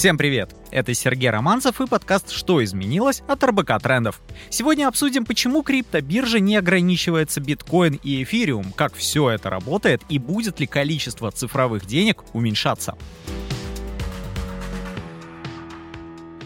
Всем привет! Это Сергей Романцев и подкаст «Что изменилось?» от РБК Трендов. Сегодня обсудим, почему криптобиржа не ограничивается биткоин и эфириум, как все это работает и будет ли количество цифровых денег уменьшаться.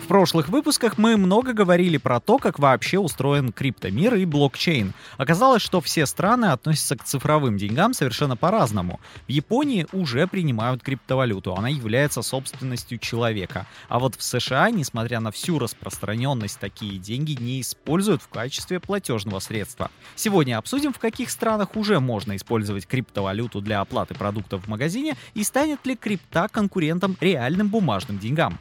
В прошлых выпусках мы много говорили про то, как вообще устроен криптомир и блокчейн. Оказалось, что все страны относятся к цифровым деньгам совершенно по-разному. В Японии уже принимают криптовалюту, она является собственностью человека. А вот в США, несмотря на всю распространенность, такие деньги не используют в качестве платежного средства. Сегодня обсудим, в каких странах уже можно использовать криптовалюту для оплаты продуктов в магазине и станет ли крипта конкурентом реальным бумажным деньгам.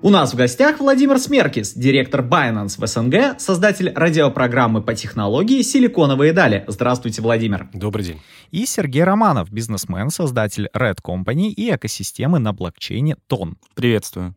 У нас в гостях Владимир Смеркис, директор Binance в СНГ, создатель радиопрограммы по технологии «Силиконовые дали». Здравствуйте, Владимир. Добрый день. И Сергей Романов, бизнесмен, создатель Red Company и экосистемы на блокчейне Тон. Приветствую.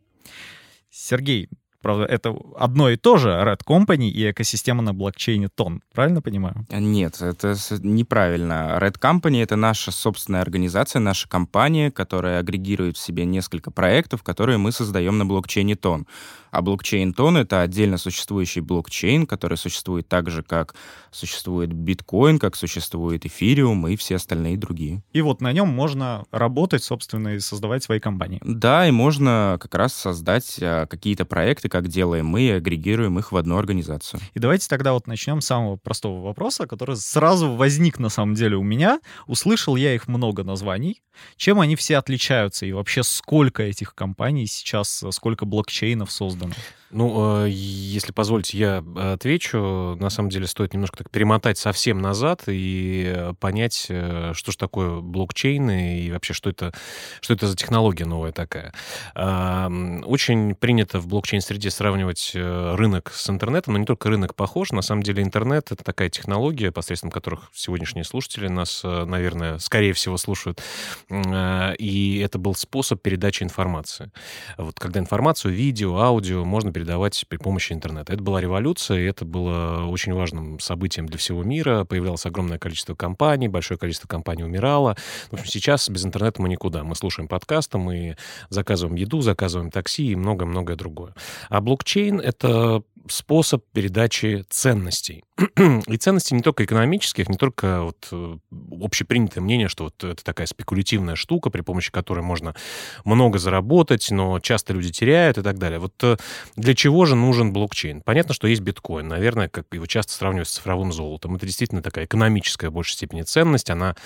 Сергей, Правда, это одно и то же Red Company и экосистема на блокчейне Тон. Правильно понимаю? Нет, это неправильно. Red Company — это наша собственная организация, наша компания, которая агрегирует в себе несколько проектов, которые мы создаем на блокчейне Тон. А блокчейн Тон — это отдельно существующий блокчейн, который существует так же, как существует биткоин, как существует эфириум и все остальные другие. И вот на нем можно работать, собственно, и создавать свои компании. Да, и можно как раз создать а, какие-то проекты, как делаем мы, и агрегируем их в одну организацию. И давайте тогда вот начнем с самого простого вопроса, который сразу возник на самом деле у меня. Услышал я их много названий. Чем они все отличаются и вообще сколько этих компаний сейчас, сколько блокчейнов создано? Ну, э, если позволите, я отвечу. На самом деле стоит немножко так перемотать совсем назад и э, понять, э, что же такое блокчейн и вообще, что это, что это за технология новая такая. Очень принято в блокчейн-среде сравнивать рынок с интернетом, но не только рынок похож. На самом деле интернет — это такая технология, посредством которых сегодняшние слушатели нас, наверное, скорее всего слушают. И это был способ передачи информации. Вот когда информацию, видео, аудио можно передать передавать при помощи интернета. Это была революция, и это было очень важным событием для всего мира. Появлялось огромное количество компаний, большое количество компаний умирало. В общем, сейчас без интернета мы никуда. Мы слушаем подкасты, мы заказываем еду, заказываем такси и многое-многое другое. А блокчейн — это способ передачи ценностей. И ценностей не только экономических, не только вот э, общепринятое мнение, что вот это такая спекулятивная штука, при помощи которой можно много заработать, но часто люди теряют и так далее. Вот э, для чего же нужен блокчейн? Понятно, что есть биткоин. Наверное, как его часто сравнивают с цифровым золотом. Это действительно такая экономическая в большей степени ценность. Она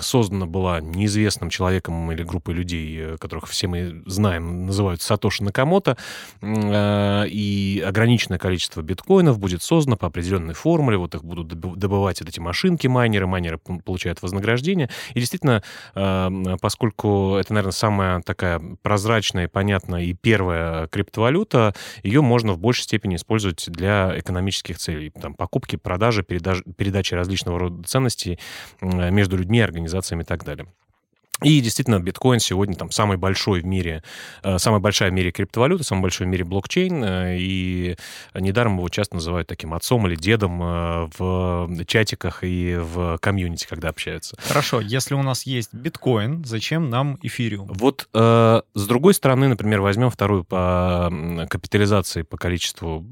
создана была неизвестным человеком или группой людей, э, которых все мы знаем, называют Сатоши Накамото. И ограниченное количество биткоинов будет создано по определенной формуле, вот их будут добывать вот эти машинки майнеры, майнеры получают вознаграждение. И действительно, эм, поскольку это, наверное, самая такая прозрачная, понятная и первая криптовалюта, ее можно в большей степени использовать для экономических целей. Там, покупки, продажи, передачи различного рода ценностей между людьми, организациями и так далее. И действительно, биткоин сегодня там самый большой в мире, э, самая большая в мире криптовалюта, самый большой в мире блокчейн. Э, и недаром его часто называют таким отцом или дедом э, в чатиках и в комьюнити, когда общаются. Хорошо, если у нас есть биткоин, зачем нам эфириум? Вот с другой стороны, например, возьмем вторую по капитализации, по количеству,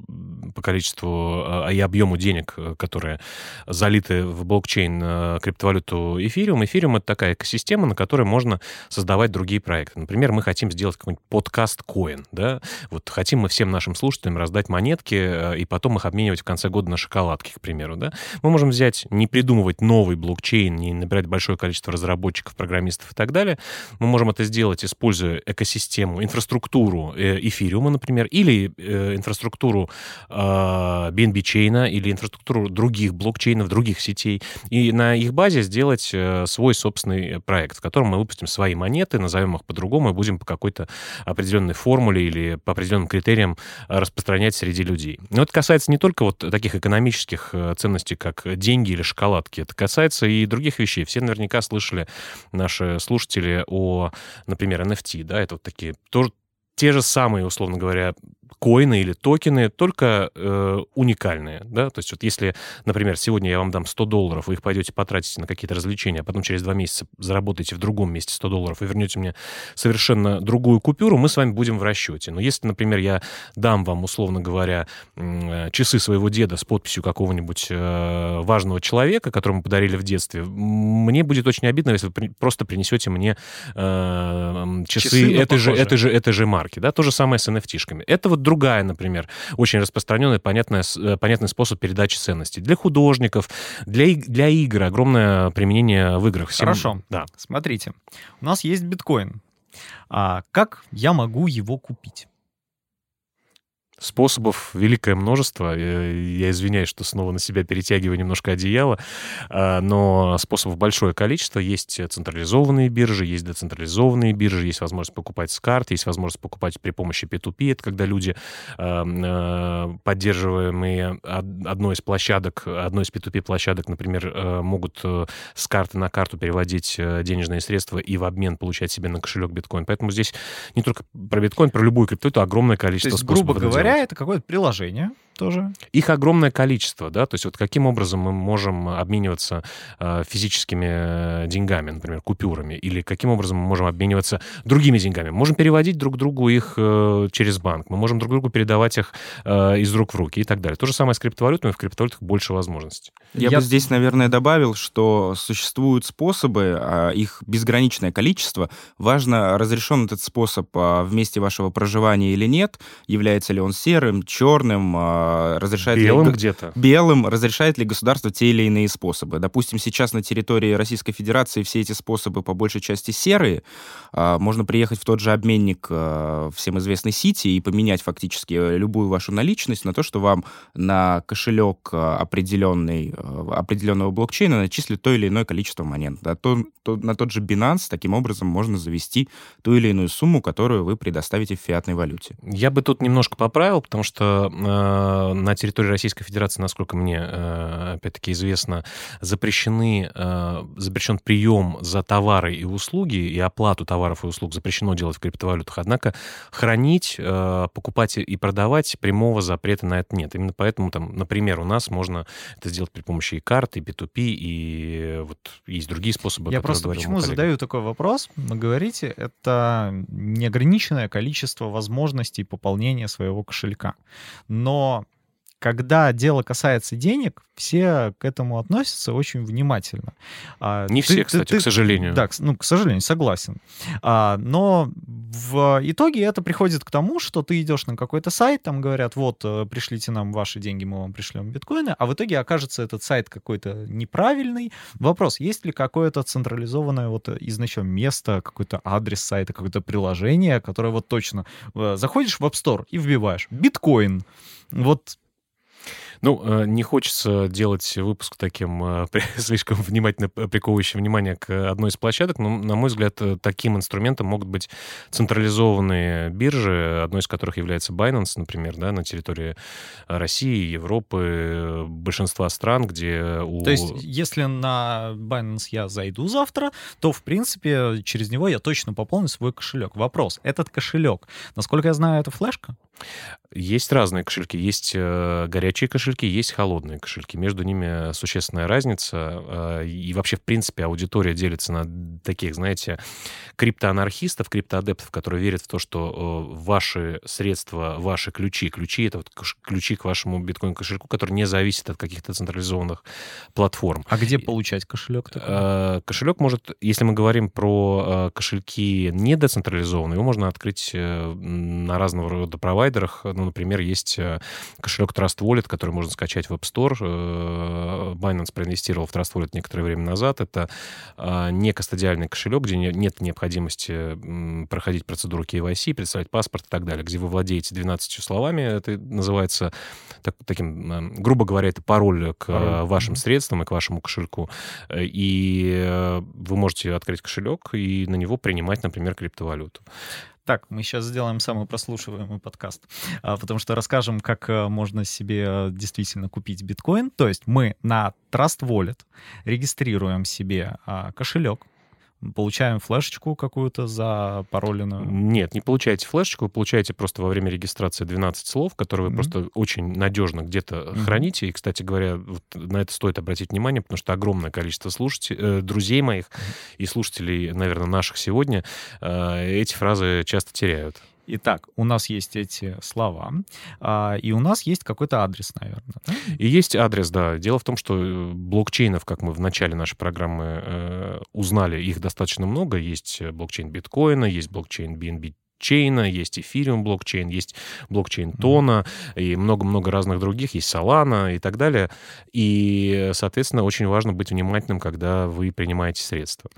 по количеству и объему денег, которые залиты в блокчейн криптовалюту эфириум. Эфириум — это такая экосистема, на которой которой можно создавать другие проекты. Например, мы хотим сделать какой-нибудь подкаст-коин, да, вот хотим мы всем нашим слушателям раздать монетки э, и потом их обменивать в конце года на шоколадки, к примеру, да. Мы можем взять, не придумывать новый блокчейн, не набирать большое количество разработчиков, программистов и так далее. Мы можем это сделать, используя экосистему, инфраструктуру э, эфириума, например, или э, инфраструктуру BNB-чейна, или инфраструктуру других блокчейнов, других сетей, и на их базе сделать свой собственный проект, в котором котором мы выпустим свои монеты, назовем их по-другому и будем по какой-то определенной формуле или по определенным критериям э, распространять среди людей. Но это касается не только вот таких экономических э, ценностей, как деньги или шоколадки. Это касается и других вещей. Все наверняка слышали, наши слушатели, о, например, NFT. Да, это вот такие тоже те же самые, условно говоря, коины или токены, только э, уникальные, да, то есть вот если, например, сегодня я вам дам 100 долларов, вы их пойдете потратите на какие-то развлечения, а потом через два месяца заработаете в другом месте 100 долларов и вернете мне совершенно другую купюру, мы с вами будем в расчете. Но если, например, я дам вам, условно говоря, э, часы своего деда с подписью какого-нибудь э, важного человека, которому подарили в детстве, мне будет очень обидно, если вы просто принесете мне э, часы, часы этой, же, этой, же, этой же марки. Да? То же самое с NFT-шками. Это вот другая, например, очень распространенный, понятный, э, понятный способ передачи ценностей. Для художников, для, для игр огромное применение в играх. Всем... Хорошо. Да. Смотрите, у нас есть биткоин. А как я могу его купить? Способов великое множество. Я извиняюсь, что снова на себя перетягиваю немножко одеяло, а, но способов большое количество. Есть централизованные биржи, есть децентрализованные биржи, есть возможность покупать с карт, есть возможность покупать при помощи P2P. Это когда люди, а, а, поддерживаемые одной из площадок, одной из P2P площадок, например, могут э, с карты на карту переводить э, денежные средства и в обмен получать себе на кошелек биткоин. Поэтому здесь не только про биткоин, про любую криптовалюту огромное количество То есть, способов. Грубо говоря, это какое-то приложение, тоже. Их огромное количество, да, то есть вот каким образом мы можем обмениваться э, физическими э, деньгами, например, купюрами, или каким образом мы можем обмениваться другими деньгами. Мы можем переводить друг другу их э, через банк, мы можем друг другу передавать их э, из рук в руки и так далее. То же самое с криптовалютами, в криптовалютах больше возможностей. Я, Я бы здесь, наверное, добавил, что существуют способы, а их безграничное количество. Важно, разрешен этот способ а, в месте вашего проживания или нет, является ли он серым, черным, а, разрешает белым ли... где-то. Белым разрешает ли государство те или иные способы. Допустим, сейчас на территории Российской Федерации все эти способы по большей части серые. А, можно приехать в тот же обменник а, всем известный Сити и поменять фактически любую вашу наличность на то, что вам на кошелек а, определенный, определенного блокчейна начислят то или иное количество монет. Да, то, то, на тот же Binance таким образом можно завести ту или иную сумму, которую вы предоставите в фиатной валюте. Я бы тут немножко поправил, потому что Э, на территории Российской Федерации, насколько мне, э, опять-таки, известно, запрещены, э, запрещен прием за товары и услуги, и оплату товаров и услуг запрещено делать в криптовалютах. Однако хранить, покупать и продавать прямого запрета на это нет. Именно поэтому, там, например, у нас можно это сделать при помощи и карт, и P2P, и вот есть другие способы. Я просто почему задаю такой вопрос? Вы говорите, это неограниченное количество возможностей пополнения своего кошелька. Но когда дело касается денег, все к этому относятся очень внимательно. А, Не ты, все, кстати, ты, к сожалению. Да, ну, к сожалению, согласен. А, но в итоге это приходит к тому, что ты идешь на какой-то сайт, там говорят, вот, э, пришлите нам ваши деньги, мы вам пришлем биткоины, а в итоге окажется этот сайт какой-то неправильный. Вопрос, есть ли какое-то централизованное вот изначально место, какой-то адрес сайта, какое-то приложение, которое вот точно... Э, заходишь в App Store и вбиваешь биткоин. Вот ну, э, не хочется делать выпуск таким э, слишком внимательно приковывающим внимание к одной из площадок, но, на мой взгляд, э, таким инструментом могут быть централизованные биржи, одной из которых является Binance, например, да, на территории России, Европы, большинства стран, где у... То есть, если на Binance я зайду завтра, то, в принципе, через него я точно пополню свой кошелек. Вопрос, этот кошелек, насколько я знаю, это флешка? Есть разные кошельки. Есть э, горячие кошельки, есть холодные кошельки. Между ними существенная разница. Э, и вообще, в принципе, аудитория делится на таких, знаете, криптоанархистов, криптоадептов, которые верят в то, что э, ваши средства, ваши ключи, ключи — это вот ключи к вашему биткоин-кошельку, который не зависит от каких-то централизованных платформ. А где получать кошелек? Такой? Кошелек может, если мы говорим про кошельки не децентрализованные, его можно открыть на разного рода провайдерах, ну, например, есть э, кошелек Trust Wallet, который можно скачать в App Store. Э, Binance проинвестировал в Trust Wallet некоторое время назад. Это э, не кастодиальный кошелек, где нет необходимости проходить процедуру KYC, представить паспорт и так далее, где вы владеете 12 словами. Это называется так, таким, грубо говоря, это пароль к пароль. вашим средствам и к вашему кошельку. И вы можете открыть кошелек и на него принимать, например, криптовалюту. Так, мы сейчас сделаем самый прослушиваемый подкаст, а, потому что расскажем, как э, можно себе э, действительно купить биткоин. То есть мы на Trust Wallet регистрируем себе а, кошелек, получаем флешечку какую-то за пароленную? Нет, не получаете флешечку, вы получаете просто во время регистрации 12 слов, которые вы mm-hmm. просто очень надежно где-то mm-hmm. храните. И, кстати говоря, вот на это стоит обратить внимание, потому что огромное количество слушателей, э, друзей моих mm-hmm. и слушателей, наверное, наших сегодня э, эти фразы часто теряют. Итак, у нас есть эти слова, а, и у нас есть какой-то адрес, наверное. Да? И есть адрес, да. Дело в том, что э, блокчейнов, как мы в начале нашей программы э, узнали, их достаточно много. Есть блокчейн биткоина, есть блокчейн BNB чейна, есть эфириум блокчейн, есть блокчейн Тона и много-много разных других, есть Solana и так далее. И, соответственно, очень важно быть внимательным, когда вы принимаете средства.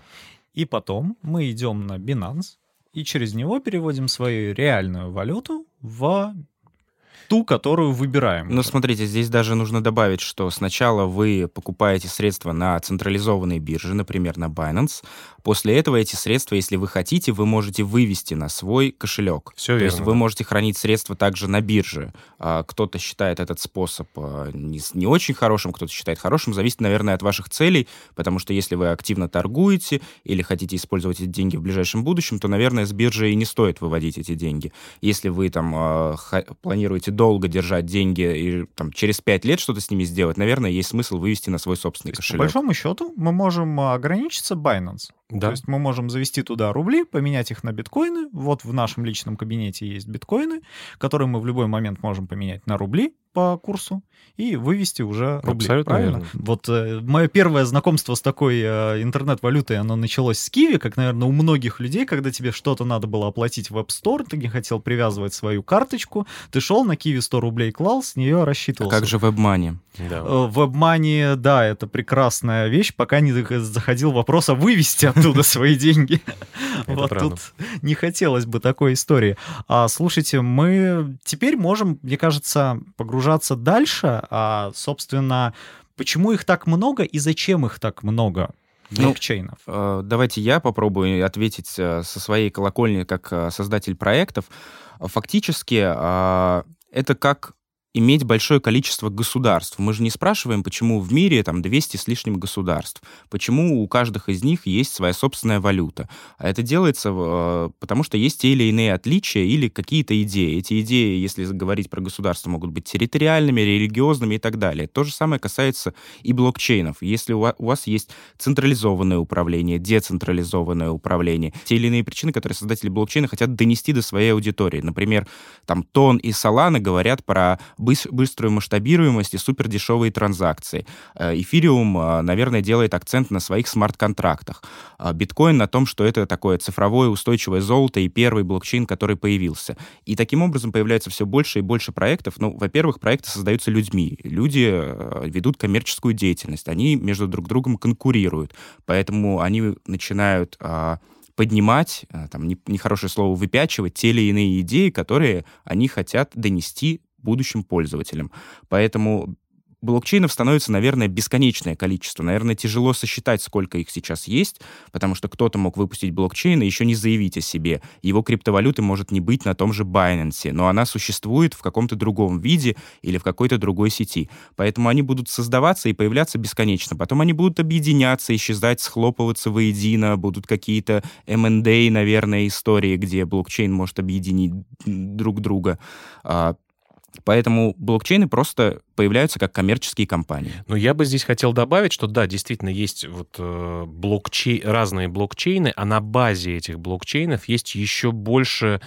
И потом мы идем на Binance, и через него переводим свою реальную валюту в ту, которую выбираем. Ну, смотрите, здесь даже нужно добавить, что сначала вы покупаете средства на централизованной бирже, например, на Binance. После этого эти средства, если вы хотите, вы можете вывести на свой кошелек. Все То верно. есть вы можете хранить средства также на бирже. А, кто-то считает этот способ а, не, не очень хорошим, кто-то считает хорошим. Зависит, наверное, от ваших целей, потому что если вы активно торгуете или хотите использовать эти деньги в ближайшем будущем, то, наверное, с биржи и не стоит выводить эти деньги. Если вы там а, планируете долго держать деньги и там, через 5 лет что-то с ними сделать, наверное, есть смысл вывести на свой собственный кошелек. По большому счету мы можем ограничиться Binance. Да. То есть мы можем завести туда рубли, поменять их на биткоины. Вот в нашем личном кабинете есть биткоины, которые мы в любой момент можем поменять на рубли по курсу и вывести уже рубли. Абсолютно правильно? верно. Вот э, мое первое знакомство с такой э, интернет-валютой, оно началось с Киви, как, наверное, у многих людей, когда тебе что-то надо было оплатить в App Store, ты не хотел привязывать свою карточку, ты шел на Киви 100 рублей клал, с нее рассчитывался. А как же WebMoney? Да. Э, В WebMoney, да, это прекрасная вещь, пока не заходил вопрос о вывести оттуда свои деньги. Вот тут не хотелось бы такой истории. А слушайте, мы теперь можем, мне кажется, погружаться дальше. А, собственно, почему их так много и зачем их так много? Ну, Блокчейнов. Э, Давайте я попробую ответить э, со своей колокольни как э, создатель проектов. Фактически э, это как иметь большое количество государств. Мы же не спрашиваем, почему в мире там 200 с лишним государств, почему у каждых из них есть своя собственная валюта. А это делается э, потому, что есть те или иные отличия или какие-то идеи. Эти идеи, если говорить про государство, могут быть территориальными, религиозными и так далее. То же самое касается и блокчейнов. Если у ва- у вас есть централизованное управление, децентрализованное управление, те или иные причины, которые создатели блокчейна хотят донести до своей аудитории. Например, там Тон и Solana говорят про быструю масштабируемость и супердешевые транзакции. Э, Эфириум, э, наверное, делает акцент на своих смарт-контрактах. А Биткоин на том, что это такое цифровое устойчивое золото и первый блокчейн, который появился. И таким образом появляется все больше и больше проектов. Ну, во-первых, проекты создаются людьми. Люди э, ведут коммерческую деятельность. Они между друг другом конкурируют. Поэтому они начинают а, поднимать, там, не- нехорошее слово, выпячивать те или иные идеи, которые они хотят донести будущим пользователям. Поэтому блокчейнов становится, наверное, бесконечное количество. Наверное, тяжело сосчитать, сколько их сейчас есть, потому что кто-то мог выпустить блокчейн и еще не заявить о себе. Его криптовалюты может не быть на том же Binance, но она существует в каком-то другом виде или в какой-то другой сети. Поэтому они будут создаваться и появляться бесконечно. Потом они будут объединяться, исчезать, схлопываться воедино, будут какие-то M&A, наверное, истории, где блокчейн может объединить друг друга. Поэтому блокчейны просто появляются как коммерческие компании. Но я бы здесь хотел добавить, что да, действительно есть вот э, блокчей... разные блокчейны, а на базе этих блокчейнов есть еще больше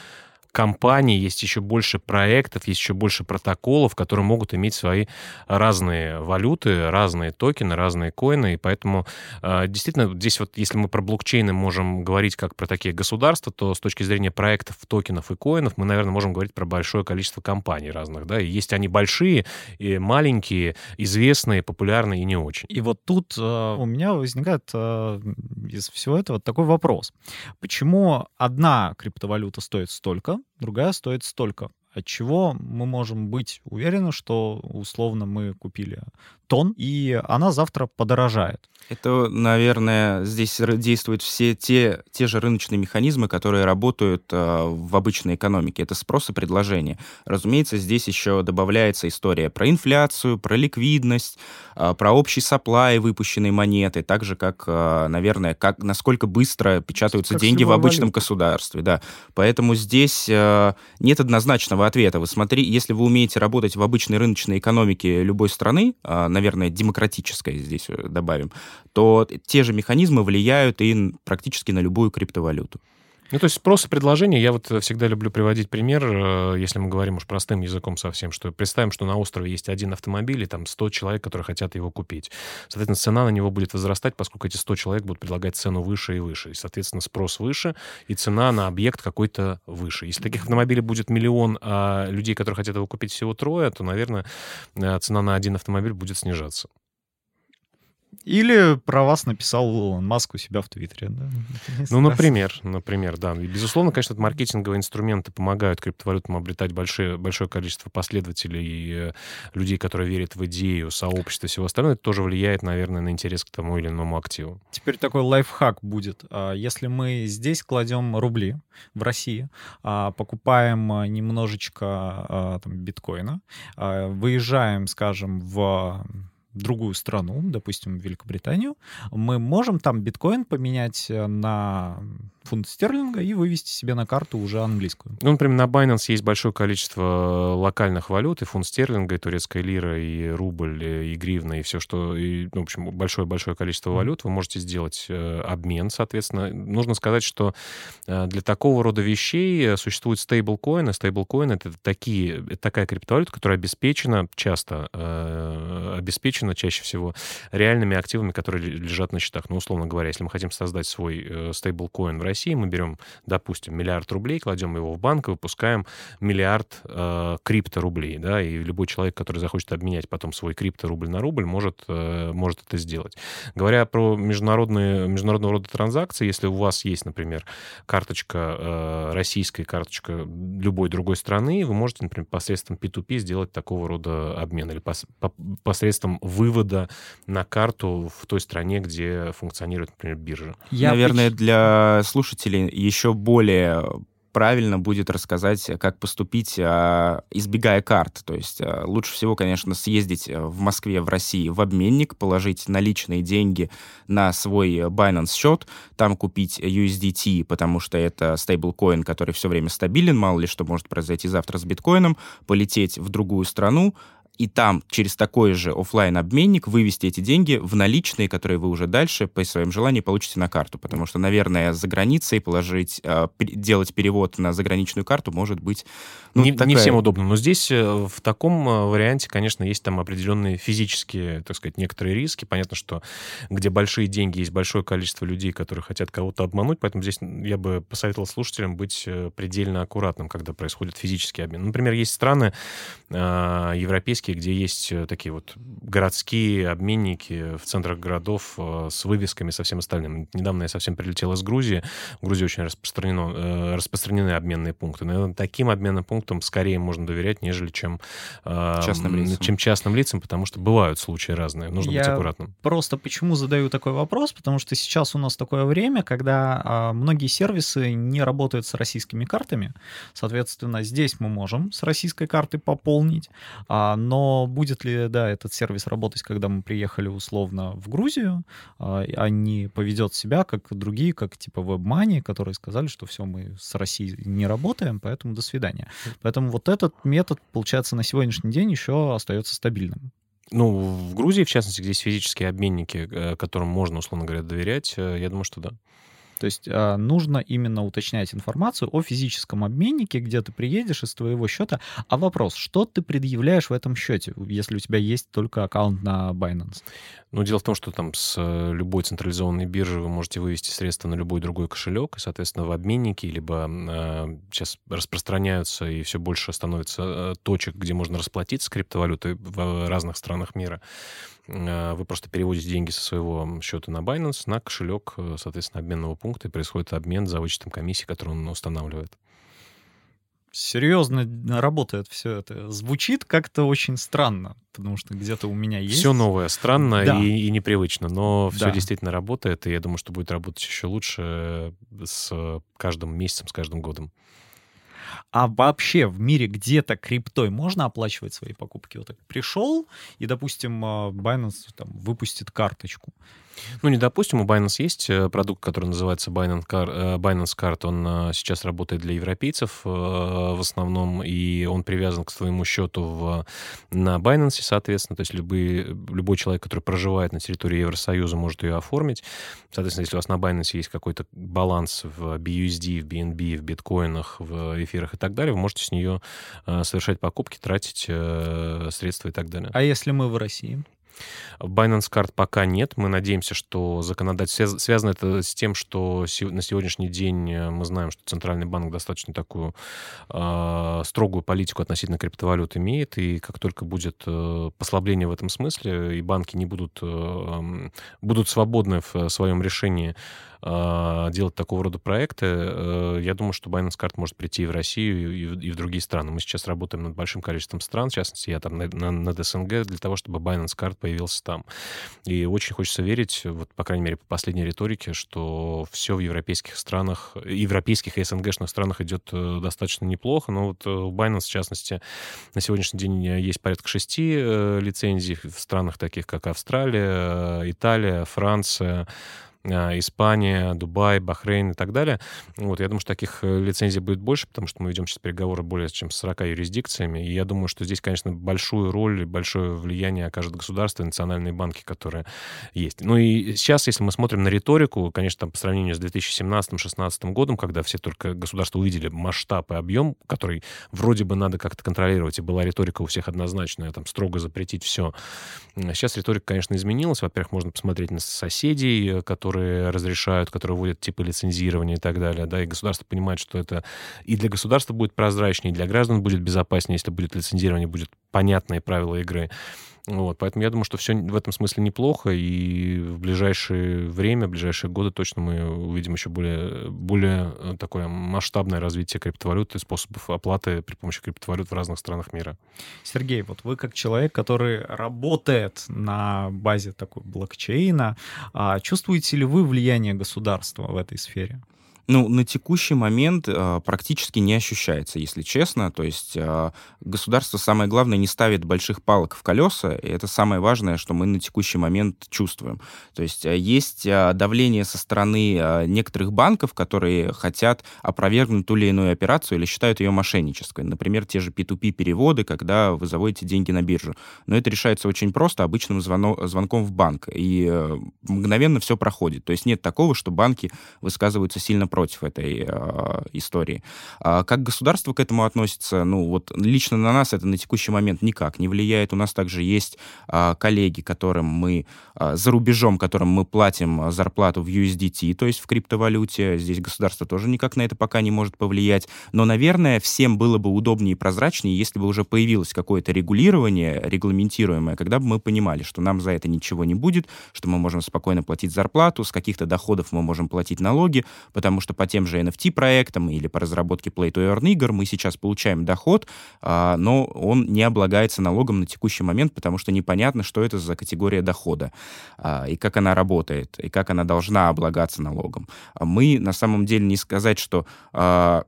компаний, есть еще больше проектов, есть еще больше протоколов, которые могут иметь свои разные валюты, разные токены, разные коины, и поэтому э, действительно здесь вот, если мы про блокчейны можем говорить как про такие государства, то с точки зрения проектов, токенов и коинов мы, наверное, можем говорить про большое количество компаний разных, да, и есть они большие, и маленькие, известные, популярные и не очень. И вот тут э, у меня возникает э, из всего этого такой вопрос. Почему одна криптовалюта стоит столько, другая стоит столько? от чего мы можем быть уверены, что условно мы купили тон, и она завтра подорожает. Это, наверное, здесь действуют все те, те же рыночные механизмы, которые работают э, в обычной экономике. Это спрос и предложение. Разумеется, здесь еще добавляется история про инфляцию, про ликвидность, э, про общий supply выпущенной монеты, так же, как, э, наверное, как, насколько быстро печатаются как деньги в обычном валюта. государстве. Да. Поэтому здесь э, нет однозначного ответа. Вы смотри, если вы умеете работать в обычной рыночной экономике любой страны, э, наверное, демократической здесь э, добавим, то те же механизмы влияют и практически на любую криптовалюту. Ну, то есть спрос и предложение, я вот всегда люблю приводить пример, э, если мы говорим уж простым языком совсем, что представим, что на острове есть один автомобиль, и там 100 человек, которые хотят его купить. Соответственно, цена на него будет возрастать, поскольку эти 100 человек будут предлагать цену выше и выше. И, соответственно, спрос выше, и цена на объект какой-то выше. Если таких автомобилей будет миллион, а людей, которые хотят его купить всего трое, то, наверное, э, цена на один автомобиль будет снижаться. Или про вас написал Илон Маск у себя в Твиттере. Да? Ну, например, например, да. И, безусловно, конечно, маркетинговые инструменты помогают криптовалютам обретать большое, большое количество последователей и э, людей, которые верят в идею, сообщество и всего остального. Это тоже влияет, наверное, на интерес к тому или иному активу. Теперь такой лайфхак будет. А, если мы здесь кладем рубли в России, а, покупаем а, немножечко там, биткоина, выезжаем, скажем, в другую страну, допустим, Великобританию, мы можем там биткоин поменять э, на фунт стерлинга и вывести себе на карту уже английскую. Ну, например, на Binance есть большое количество локальных валют, и фунт стерлинга, и турецкая лира, и рубль, и гривна, и все, что... И, ну, в общем, большое-большое количество валют. Вы можете сделать э, обмен, соответственно. Нужно сказать, что э, для такого рода вещей существуют стейблкоины. Стейблкоины — это такие, это такая криптовалюта, которая обеспечена часто, э, обеспечена чаще всего реальными активами, которые лежат на счетах. Ну, условно говоря, если мы хотим создать свой э, стейблкоин в России, России мы берем, допустим, миллиард рублей, кладем его в банк и выпускаем миллиард э, крипторублей, да, и любой человек, который захочет обменять потом свой крипторубль на рубль, может, э, может это сделать. Говоря про международные, международного рода транзакции, если у вас есть, например, карточка э, российская, карточка любой другой страны, вы можете, например, посредством P2P сделать такого рода обмен или пос, по, посредством вывода на карту в той стране, где функционирует, например, биржа. Я Наверное, для слушателей слушателей еще более правильно будет рассказать, как поступить, а, избегая карт. То есть а, лучше всего, конечно, съездить в Москве, в России в обменник, положить наличные деньги на свой Binance счет, там купить USDT, потому что это стейблкоин, который все время стабилен, мало ли что может произойти завтра с биткоином, полететь в другую страну, и там через такой же офлайн обменник вывести эти деньги в наличные, которые вы уже дальше по своим желаниям получите на карту. Потому что, наверное, за границей положить, э, делать перевод на заграничную карту может быть... Ну, не, такая... не всем удобно. Но здесь э, в таком э, варианте, конечно, есть там определенные физические, так сказать, некоторые риски. Понятно, что где большие деньги, есть большое количество людей, которые хотят кого-то обмануть. Поэтому здесь я бы посоветовал слушателям быть предельно аккуратным, когда происходит физический обмен. Например, есть страны европейские, Балтийске, где есть э, такие вот городские обменники в центрах городов э, с вывесками, со всем остальным. Недавно я совсем прилетел из Грузии. В Грузии очень распространено, э, распространены обменные пункты. Наверное, таким обменным пунктам скорее можно доверять, нежели чем частным лицам, чем частным лицам потому что бывают случаи разные. Нужно я быть аккуратным. Просто почему задаю такой вопрос? Потому что сейчас у нас такое время, когда а, многие сервисы не работают с российскими картами. Соответственно, здесь мы можем с российской карты пополнить, а, но но будет ли, да, этот сервис работать, когда мы приехали условно в Грузию, а, а не поведет себя, как другие, как типа WebMoney, которые сказали, что все, мы с Россией не работаем, поэтому до свидания. Поэтому вот этот метод, получается, на сегодняшний день еще остается стабильным. Ну, в Грузии, в частности, где есть физические обменники, э, которым можно, условно говоря, доверять, э, я думаю, что да. То есть а, нужно именно уточнять информацию о физическом обменнике, где ты приедешь из твоего счета. А вопрос, что ты предъявляешь в этом счете, если у тебя есть только аккаунт на Binance? Ну, дело в том, что там с э, любой централизованной биржи вы можете вывести средства на любой другой кошелек, и, соответственно, в обменнике, либо э, сейчас распространяются и все больше становится э, точек, где можно расплатиться криптовалютой в разных странах мира. Э, вы просто переводите деньги со своего счета на Binance на кошелек, э, соответственно, обменного пункта, и происходит обмен за вычетом комиссии, которую он устанавливает. серьезно работает все это. Звучит как-то очень странно, потому что где-то у меня есть... Все новое, странно Да. и, и непривычно, но все Да. действительно работает, и я думаю, что будет работать еще лучше с каждым месяцем, с каждым годом. А вообще в мире где-то криптой можно оплачивать свои покупки? Вот так пришел, и, допустим, а, Binance там, выпустит карточку. Ну, не допустим, у Binance есть э, продукт, который называется Binance Card, э. Он э, сейчас работает для европейцев в основном, и он привязан к своему счету в, на Binance, соответственно. То есть любые, любой человек, который проживает на территории Евросоюза, может ее оформить. Соответственно, если у вас на Binance есть какой-то баланс в BUSD, в BNB, в биткоинах, в эфирах и так далее, вы можете с нее совершать покупки, тратить средства и так далее. А если мы в России? Binance Card пока нет. Мы надеемся, что законодательство... связ- Связано это с тем, что на сегодняшний день э, мы знаем, что Центральный банк достаточно такую э, строгую политику относительно криптовалют имеет, и как только будет э, послабление в этом смысле, и банки не будут, э, будут свободны в своем решении э, делать такого рода проекты, э, я думаю, что Binance Card может прийти и в Россию, и в, другие страны. Мы сейчас работаем над большим количеством стран, в частности, я там на- на- над СНГ, для того, чтобы Binance Card появился там. И очень хочется верить, вот, по крайней мере, по последней риторике, что все в европейских странах, европейских и СНГшных странах идет э, достаточно неплохо. Но вот э, у Binance, в частности, на сегодняшний день э, есть порядка шести э, лицензий в странах таких, как Австралия, э, Италия, Франция, э, Испания, Дубай, Бахрейн и так далее. Вот, я думаю, что таких э, лицензий будет больше, потому что мы ведем сейчас переговоры более чем с 40 юрисдикциями. И я думаю, что здесь, конечно, большую роль большое влияние окажет государство и национальные банки, которые есть. Ну и сейчас, если мы смотрим на риторику, конечно, там, по сравнению с 2017-2016 годом, когда все только государства увидели масштаб и объем, который вроде бы надо как-то контролировать, и была риторика у всех однозначная, там, строго запретить все. Сейчас риторика, конечно, изменилась. Во-первых, можно посмотреть на соседей, э, которые разрешают, которые вводят типы лицензирования и так далее, да, и государство понимает, что это и для государства будет прозрачнее, и для граждан будет безопаснее, если будет лицензирование, будет понятные правила игры. Вот, поэтому я думаю, что все в этом смысле неплохо, и в ближайшее время, в ближайшие годы точно мы увидим еще более, более такое масштабное развитие криптовалют и способов оплаты при помощи криптовалют в разных странах мира. Сергей, вот вы как человек, который работает на базе такой блокчейна, а чувствуете ли вы влияние государства в этой сфере? Ну, на текущий момент э, практически не ощущается, если честно. То есть э, государство, самое главное, не ставит больших палок в колеса, и это самое важное, что мы на текущий момент чувствуем. То есть э, есть э, давление со стороны э, некоторых банков, которые хотят опровергнуть ту или иную операцию или считают ее мошеннической. Например, те же P2P-переводы, когда вы заводите деньги на биржу. Но это решается очень просто, обычным звоно- звонком в банк, и э, мгновенно все проходит. То есть нет такого, что банки высказываются сильно против этой э, истории. А как государство к этому относится? Ну, вот лично на нас это на текущий момент никак не влияет. У нас также есть э, коллеги, которым мы э, за рубежом, которым мы платим зарплату в USDT, то есть в криптовалюте. Здесь государство тоже никак на это пока не может повлиять. Но, наверное, всем было бы удобнее и прозрачнее, если бы уже появилось какое-то регулирование, регламентируемое, когда бы мы понимали, что нам за это ничего не будет, что мы можем спокойно платить зарплату, с каких-то доходов мы можем платить налоги, потому что по тем же NFT-проектам или по разработке Play-to-Earn игр мы сейчас получаем доход, а, но он не облагается налогом на текущий момент, потому что непонятно, что это за категория дохода, а, и как она работает, и как она должна облагаться налогом. А Мы, на самом деле, не сказать, что а,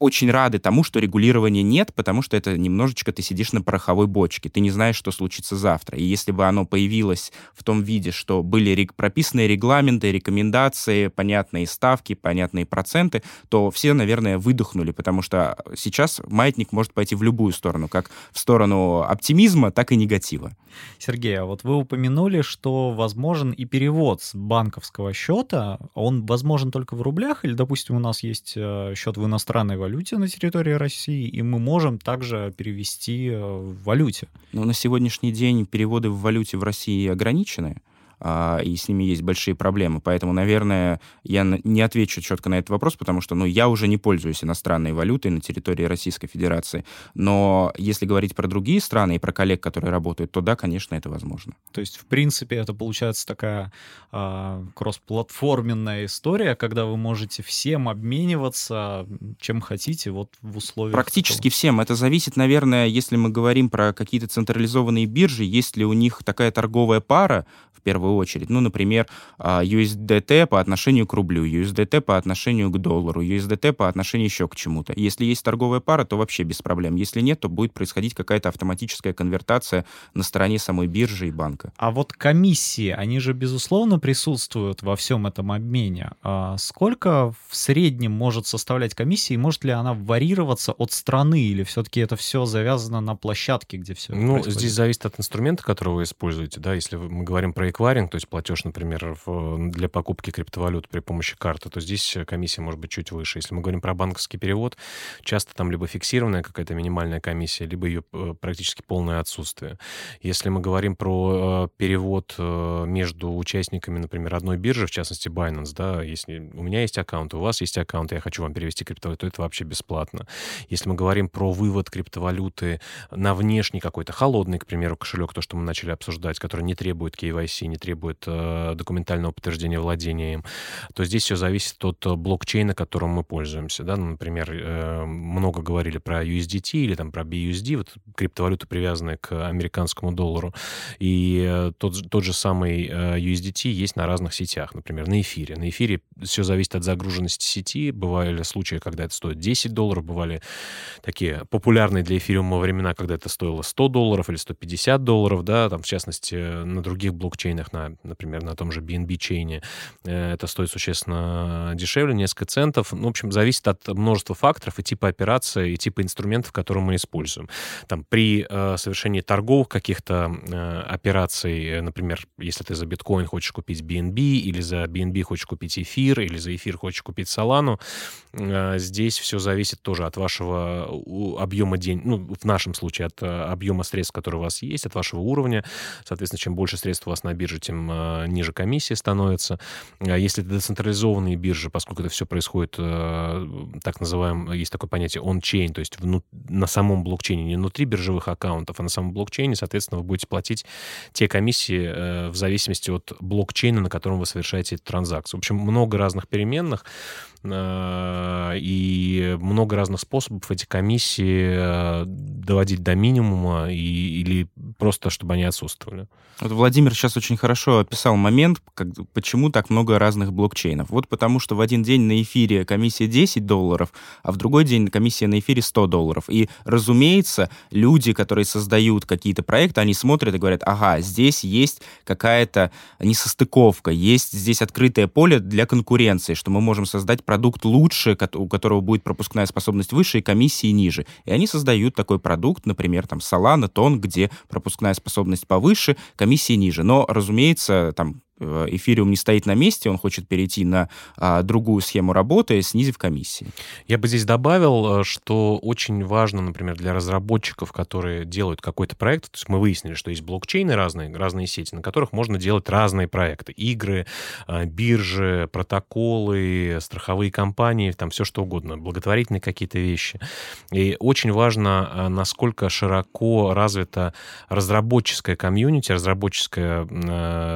очень рады тому, что регулирования нет, потому что это немножечко ты сидишь на пороховой бочке, ты не знаешь, что случится завтра. И если бы оно появилось в том виде, что были прописанные регламенты, рекомендации, понятные ставки, понятные проценты, то все, наверное, выдохнули, потому что сейчас маятник может пойти в любую сторону, как в сторону оптимизма, так и негатива. Сергей, а вот вы упомянули, что возможен и перевод с банковского счета. Он возможен только в рублях, или, допустим, у нас есть э, счет в иностранной валюте на территории России, и мы можем также перевести э, в валюте. Но на сегодняшний день переводы в валюте в России ограничены. И с ними есть большие проблемы. Поэтому, наверное, я не отвечу четко на этот вопрос, потому что ну, я уже не пользуюсь иностранной валютой на территории Российской Федерации. Но если говорить про другие страны и про коллег, которые работают, то да, конечно, это возможно. То есть, в принципе, это получается такая э, кроссплатформенная история, когда вы можете всем обмениваться, чем хотите, вот в условиях... Практически такого. всем. Это зависит, наверное, если мы говорим про какие-то централизованные биржи, есть ли у них такая торговая пара, в первую очередь. Ну, например, а, USDT по отношению к рублю, USDT по отношению к доллару, USDT по отношению еще к чему-то. Если есть торговая пара, то вообще без проблем. Если нет, то будет происходить какая-то автоматическая конвертация на стороне самой биржи и банка. А вот комиссии, они же, безусловно, присутствуют во всем этом обмене. А сколько в среднем может составлять комиссия, и может ли она варьироваться от страны, или все-таки это все завязано на площадке, где все Ну, происходит? здесь зависит от инструмента, который вы используете, да, если мы говорим про эквайринг, то есть платеж, например, в, для покупки криптовалют при помощи карты, то здесь комиссия может быть чуть выше. Если мы говорим про банковский перевод, часто там либо фиксированная какая-то минимальная комиссия, либо ее э, практически полное отсутствие. Если мы говорим про э, перевод э, между участниками, например, одной биржи, в частности Binance, да, если у меня есть аккаунт, у вас есть аккаунт, я хочу вам перевести криптовалюту, то это вообще бесплатно. Если мы говорим про вывод криптовалюты на внешний какой-то холодный, к примеру, кошелек, то, что мы начали обсуждать, который не требует KYC, не требует э, документального подтверждения владения им, то здесь все зависит от э, блокчейна, которым мы пользуемся. Да? Ну, например, э, много говорили про USDT или там про BUSD, вот криптовалюты, привязанные к американскому доллару. И тот, тот же самый USDT есть на разных сетях, например, на эфире. На эфире все зависит от загруженности сети. Бывали случаи, когда это стоит 10 долларов, бывали такие популярные для эфириума времена, когда это стоило 100 долларов или 150 долларов, да, там, в частности, на других блокчейнах блокчейнах, на, например, на том же BNB-чейне, э, это стоит существенно дешевле, несколько центов. Ну, в общем, зависит от множества факторов и типа операции, и типа инструментов, которые мы используем. Там, при э, совершении торговых каких-то э, операций, э, например, если ты за биткоин хочешь купить BNB, или за BNB хочешь купить эфир, или за эфир хочешь купить Solana, э, здесь все зависит тоже от вашего объема денег, ну, в нашем случае, от э, объема средств, которые у вас есть, от вашего уровня. Соответственно, чем больше средств у вас на бирже, тем э, ниже комиссия становится. А если это децентрализованные биржи, поскольку это все происходит, э, так называемое, есть такое понятие on-chain, то есть на самом блокчейне, не внутри биржевых аккаунтов, а на самом блокчейне, соответственно, вы будете платить те комиссии э, в зависимости от блокчейна, на котором вы совершаете транзакцию. В общем, много разных переменных и много разных способов эти комиссии доводить до минимума и, или просто, чтобы они отсутствовали. Вот Владимир сейчас очень хорошо описал момент, как, почему так много разных блокчейнов. Вот потому что в один день на эфире комиссия 10 долларов, а в другой день комиссия на эфире 100 долларов. И, разумеется, люди, которые создают какие-то проекты, они смотрят и говорят, ага, здесь есть какая-то несостыковка, есть здесь открытое поле для конкуренции, что мы можем создать продукт лучше, у которого будет пропускная способность выше и комиссии ниже. И они создают такой продукт, например, там Solana, Тон, где пропускная способность повыше, комиссии ниже. Но, разумеется, там Э, эфириум не стоит на месте, он хочет перейти на а, другую схему работы, снизив комиссии. Я бы здесь добавил, э, что очень важно, например, для разработчиков, которые делают какой-то проект, то есть мы выяснили, что есть блокчейны разные, разные сети, на которых можно делать разные проекты. Игры, э, биржи, протоколы, страховые компании, там все что угодно, благотворительные какие-то вещи. И очень важно, насколько широко развита разработческая комьюнити, разработческая,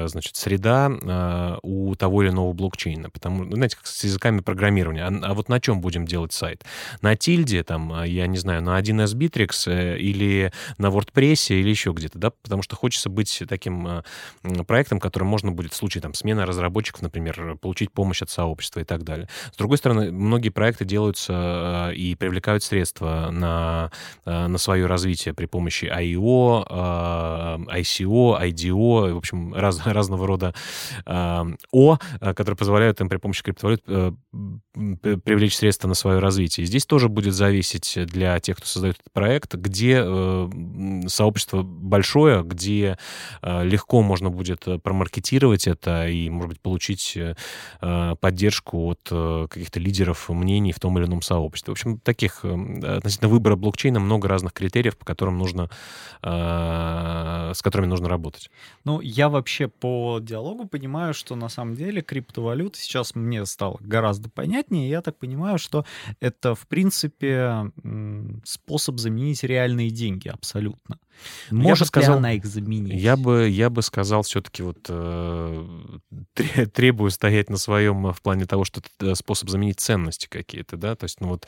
значит, среда, э, у того или иного блокчейна. Потому, ну, знаете, как с языками программирования. А, а вот на чем будем делать сайт? На тильде, там, а, я не знаю, на 1С Bittrex э, или на WordPress или еще где-то, да, потому что хочется быть таким э, проектом, который можно будет в случае там смены разработчиков, например, получить помощь от сообщества и так далее. С другой стороны, многие проекты делаются э, и привлекают средства на, э, на свое развитие при помощи IEO, э, ICO, IDO, в общем, раз, разного рода О, э, которые позволяют им при помощи криптовалют э, привлечь средства на свое развитие. Здесь тоже будет зависеть для тех, кто создает этот проект, где э, сообщество большое, где легко можно будет промаркетировать это и, может быть, получить поддержку от каких-то лидеров мнений в том или ином сообществе. В общем, таких относительно выбора блокчейна много разных критериев, по которым нужно, с которыми нужно работать. Ну, я вообще по диалогу понимаю, что на самом деле криптовалюта сейчас мне стало гораздо понятнее. Я так понимаю, что это, в принципе, способ заменить реальные деньги абсолютно. Может я сказал, ли она их заменить? Я бы, я бы сказал все-таки вот э, требую стоять на своем в плане того, что это способ заменить ценности какие-то, да, то есть, ну вот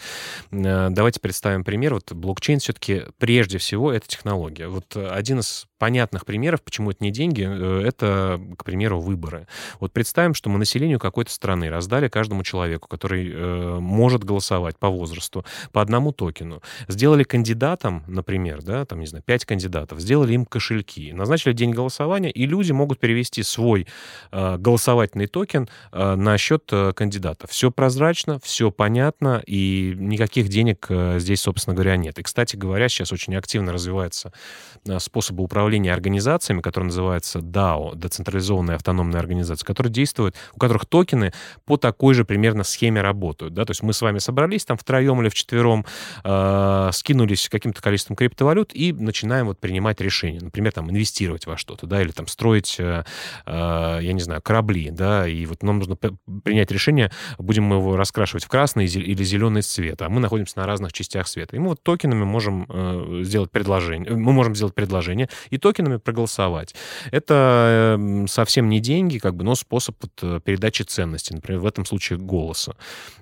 э, давайте представим пример. Вот блокчейн все-таки прежде всего это технология. Вот один из понятных примеров, почему это не деньги, э, это, к примеру, выборы. Вот представим, что мы населению какой-то страны раздали каждому человеку, который э, может голосовать по возрасту, по одному токену. Сделали кандидатом, например, да, там, не знаю, пять кандидатов, сделали им кошельки, назначили день голосования, и люди могут перевести свой э, голосовательный токен э, на счет э, кандидата. Все прозрачно, все понятно, и никаких денег э, здесь, собственно говоря, нет. И, кстати говоря, сейчас очень активно развивается э, способы управления организациями, которые называются DAO, децентрализованные автономные организации, которые действуют, у которых токены по такой же примерно схеме работают. Да? То есть мы с вами собрались там втроем или вчетвером, э, скинулись каким-то количеством криптовалют и начинаем вот принимать решения. Например, там инвестировать во что-то, да, или там строить, э, э, я не знаю, корабли, да, и вот нам нужно принять решение, будем мы его раскрашивать в красный или зеленый цвет, а мы находимся на разных частях света. И мы вот токенами можем э, сделать предложение, мы можем сделать предложение и токенами проголосовать. Это э, совсем не деньги, как бы, но способ вот, э, передачи ценности, например, в этом случае голоса.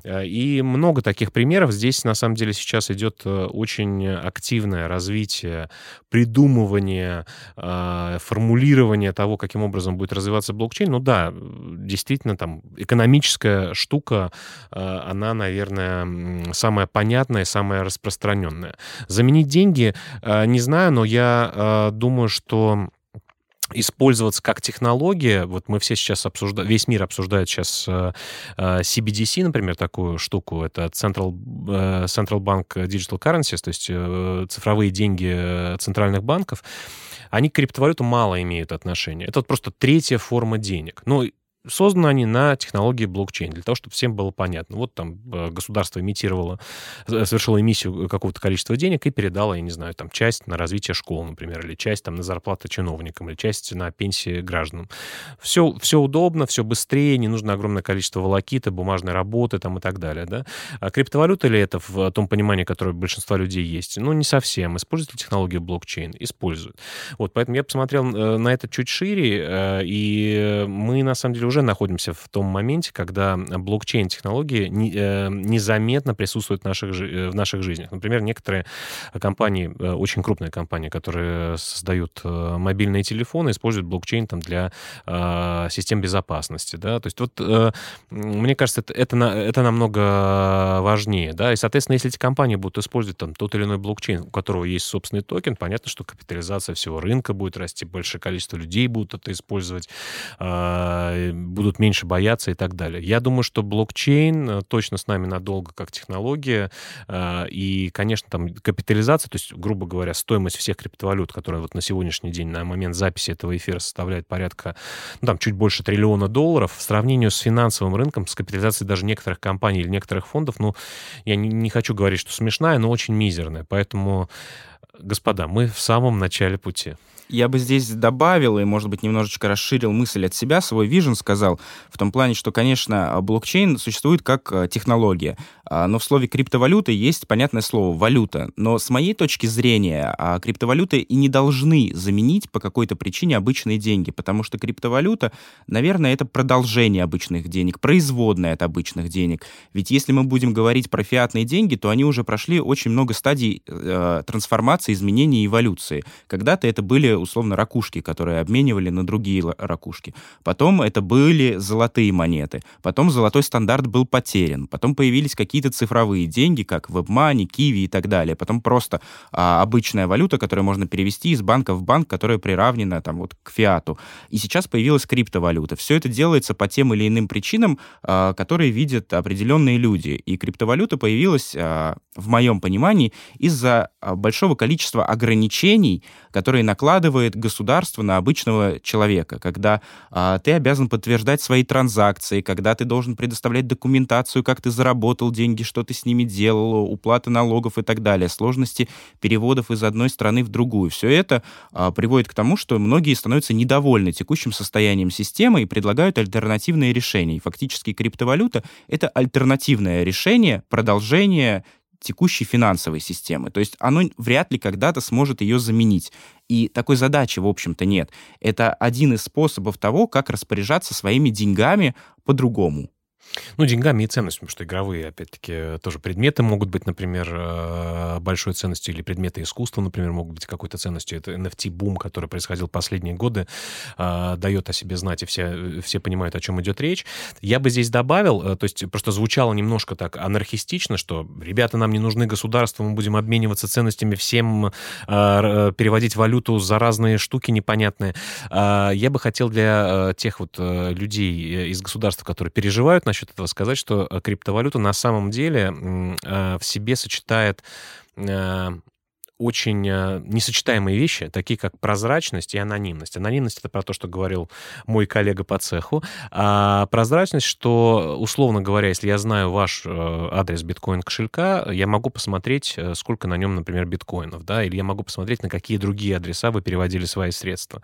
Э, и много таких примеров. Здесь, на самом деле, сейчас идет очень активное развитие, придумывание, формулирование того, каким образом будет развиваться блокчейн. Ну да, действительно, там экономическая штука, она, наверное, самая понятная, самая распространенная. Заменить деньги, не знаю, но я думаю, что использоваться как технология. Вот мы все сейчас обсуждаем, весь мир обсуждает сейчас э, э, CBDC, например, такую штуку. Это Central, э, Central Bank Digital Currencies, то есть цифровые деньги центральных банков. Они к криптовалюту мало имеют отношения. Это вот просто третья форма денег. Ну, Созданы они на технологии блокчейн, для того, чтобы всем было понятно. Вот там э, государство имитировало, совершило эмиссию какого-то количества денег и передало, я не знаю, там часть на развитие школ, например, или часть там на зарплаты чиновникам, или часть на пенсии гражданам. Все, все удобно, все быстрее, не нужно огромное количество волокиты, бумажной работы там и так далее. Да? А криптовалюта ли это в том понимании, которое у большинства людей есть? Ну, не совсем. Используют ли технологию блокчейн? Используют. Вот, поэтому я посмотрел э, на это чуть шире, э, и мы, на самом деле, уже находимся в том моменте, когда блокчейн-технологии э, незаметно присутствуют в наших, э, в наших жизнях. Например, некоторые компании, э, очень крупные компании, которые создают мобильные телефоны, используют блокчейн там, для систем безопасности. Да? То есть вот, мне кажется, это, это, это намного важнее. Да? И, соответственно, если эти компании будут использовать там, тот или иной блокчейн, у которого есть собственный токен, понятно, что капитализация всего рынка будет расти, большее количество людей будут это использовать, будут меньше бояться и так далее. Я думаю, что блокчейн э, точно с нами надолго как технология. Э, и, конечно, там капитализация, то есть, грубо говоря, стоимость всех криптовалют, которая вот на сегодняшний день, на момент записи этого эфира составляет порядка, ну, там, чуть больше триллиона долларов, в сравнении с финансовым рынком, с капитализацией даже некоторых компаний или некоторых фондов, ну, я не, не хочу говорить, что смешная, но очень мизерная. Поэтому, господа, мы в самом начале пути. Я бы здесь добавил и, может быть, немножечко расширил мысль от себя, свой вижен сказал, в том плане, что, конечно, блокчейн существует как э, технология, а, но в слове криптовалюта есть понятное слово «валюта». Но с моей точки зрения, а, криптовалюты и не должны заменить по какой-то причине обычные деньги, потому что криптовалюта, наверное, это продолжение обычных денег, производная от обычных денег. Ведь если мы будем говорить про фиатные деньги, то они уже прошли очень много стадий э, трансформации, изменений и эволюции. Когда-то это были условно ракушки, которые обменивали на другие ракушки. Потом это были золотые монеты. Потом золотой стандарт был потерян. Потом появились какие-то цифровые деньги, как WebMoney, Kiwi и так далее. Потом просто а, обычная валюта, которую можно перевести из банка в банк, которая приравнена там вот к фиату. И сейчас появилась криптовалюта. Все это делается по тем или иным причинам, а, которые видят определенные люди. И криптовалюта появилась, а, в моем понимании, из-за а, большого количества ограничений, которые накладывает государство на обычного человека, когда а, ты обязан подтверждать свои транзакции, когда ты должен предоставлять документацию, как ты заработал деньги, что ты с ними делал, уплаты налогов и так далее, сложности переводов из одной страны в другую. Все это а, приводит к тому, что многие становятся недовольны текущим состоянием системы и предлагают альтернативные решения. И фактически криптовалюта — это альтернативное решение, продолжение текущей финансовой системы. То есть оно вряд ли когда-то сможет ее заменить. И такой задачи, в общем-то, нет. Это один из способов того, как распоряжаться своими деньгами по-другому. Ну, деньгами и ценностью, потому что игровые, опять-таки, тоже предметы могут быть, например, э, большой ценностью, или предметы искусства, например, могут быть какой-то ценностью. Это NFT-бум, который происходил последние годы, э, дает о себе знать, и все, все понимают, о чем идет речь. Я бы здесь добавил, э, то есть просто звучало немножко так анархистично, что, ребята, нам не нужны государства, мы будем обмениваться ценностями, всем переводить валюту за разные штуки непонятные. Я бы хотел для тех вот людей из государства, которые переживают насчет этого сказать, что э, криптовалюта на самом деле э, в себе сочетает э, очень э, несочетаемые вещи, такие как прозрачность и анонимность. Анонимность — это про то, что говорил мой коллега по цеху. А прозрачность, что, условно говоря, если я знаю ваш э, адрес биткоин-кошелька, я могу посмотреть, э, сколько на нем, например, биткоинов, да, или я могу посмотреть, на какие другие адреса вы переводили свои средства.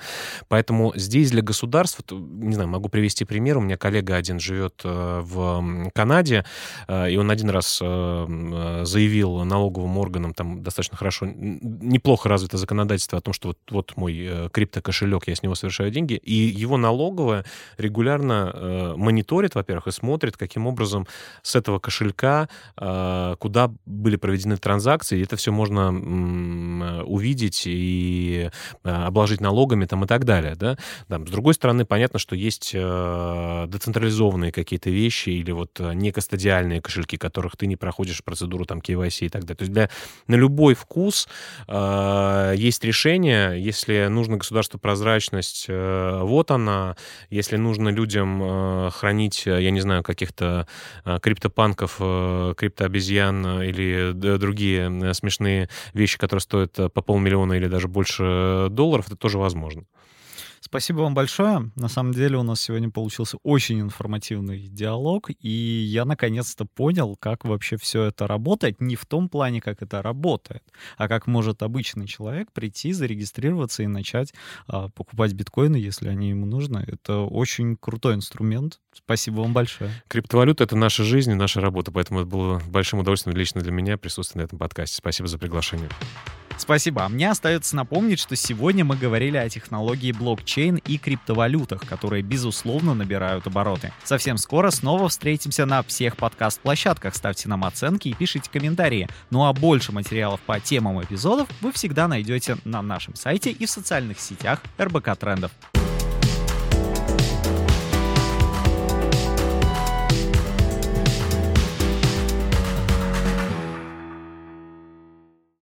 Поэтому здесь для государства, не знаю, могу привести пример. У меня коллега один живет в Канаде, и он один раз заявил налоговым органам, там достаточно хорошо неплохо развито законодательство о том, что вот, вот мой э, криптокошелек, я с него совершаю деньги, и его налоговая регулярно э, мониторит, во-первых, и смотрит, каким образом с этого кошелька, э, куда были проведены транзакции, и это все можно м, увидеть и э, обложить налогами там, и так далее. Да? Там, с другой стороны, понятно, что есть э, децентрализованные какие-то вещи или вот э, некостадиальные кошельки, которых ты не проходишь процедуру там KYC и так далее. То есть для, на любой вкус Э, есть решение, если нужно государству прозрачность, э, вот она. Если нужно людям э, хранить, я не знаю, каких-то криптопанков, криптообезьян или другие смешные вещи, которые стоят по полмиллиона или даже больше долларов, это тоже возможно. Спасибо вам большое. На самом деле у нас сегодня получился очень информативный диалог, и я наконец-то понял, как вообще все это работает. Не в том плане, как это работает, а как может обычный человек прийти, зарегистрироваться и начать а, покупать биткоины, если они ему нужны. Это очень крутой инструмент. Спасибо вам большое. Криптовалюта — это наша жизнь и наша работа, поэтому это было большим удовольствием лично для меня присутствовать на этом подкасте. Спасибо за приглашение. Спасибо. А мне остается напомнить, что сегодня мы говорили о технологии блокчейн и криптовалютах, которые, безусловно, набирают обороты. Совсем скоро снова встретимся на всех подкаст-площадках. Ставьте нам оценки и пишите комментарии. Ну а больше материалов по темам эпизодов вы всегда найдете на нашем сайте и в социальных сетях РБК Трендов.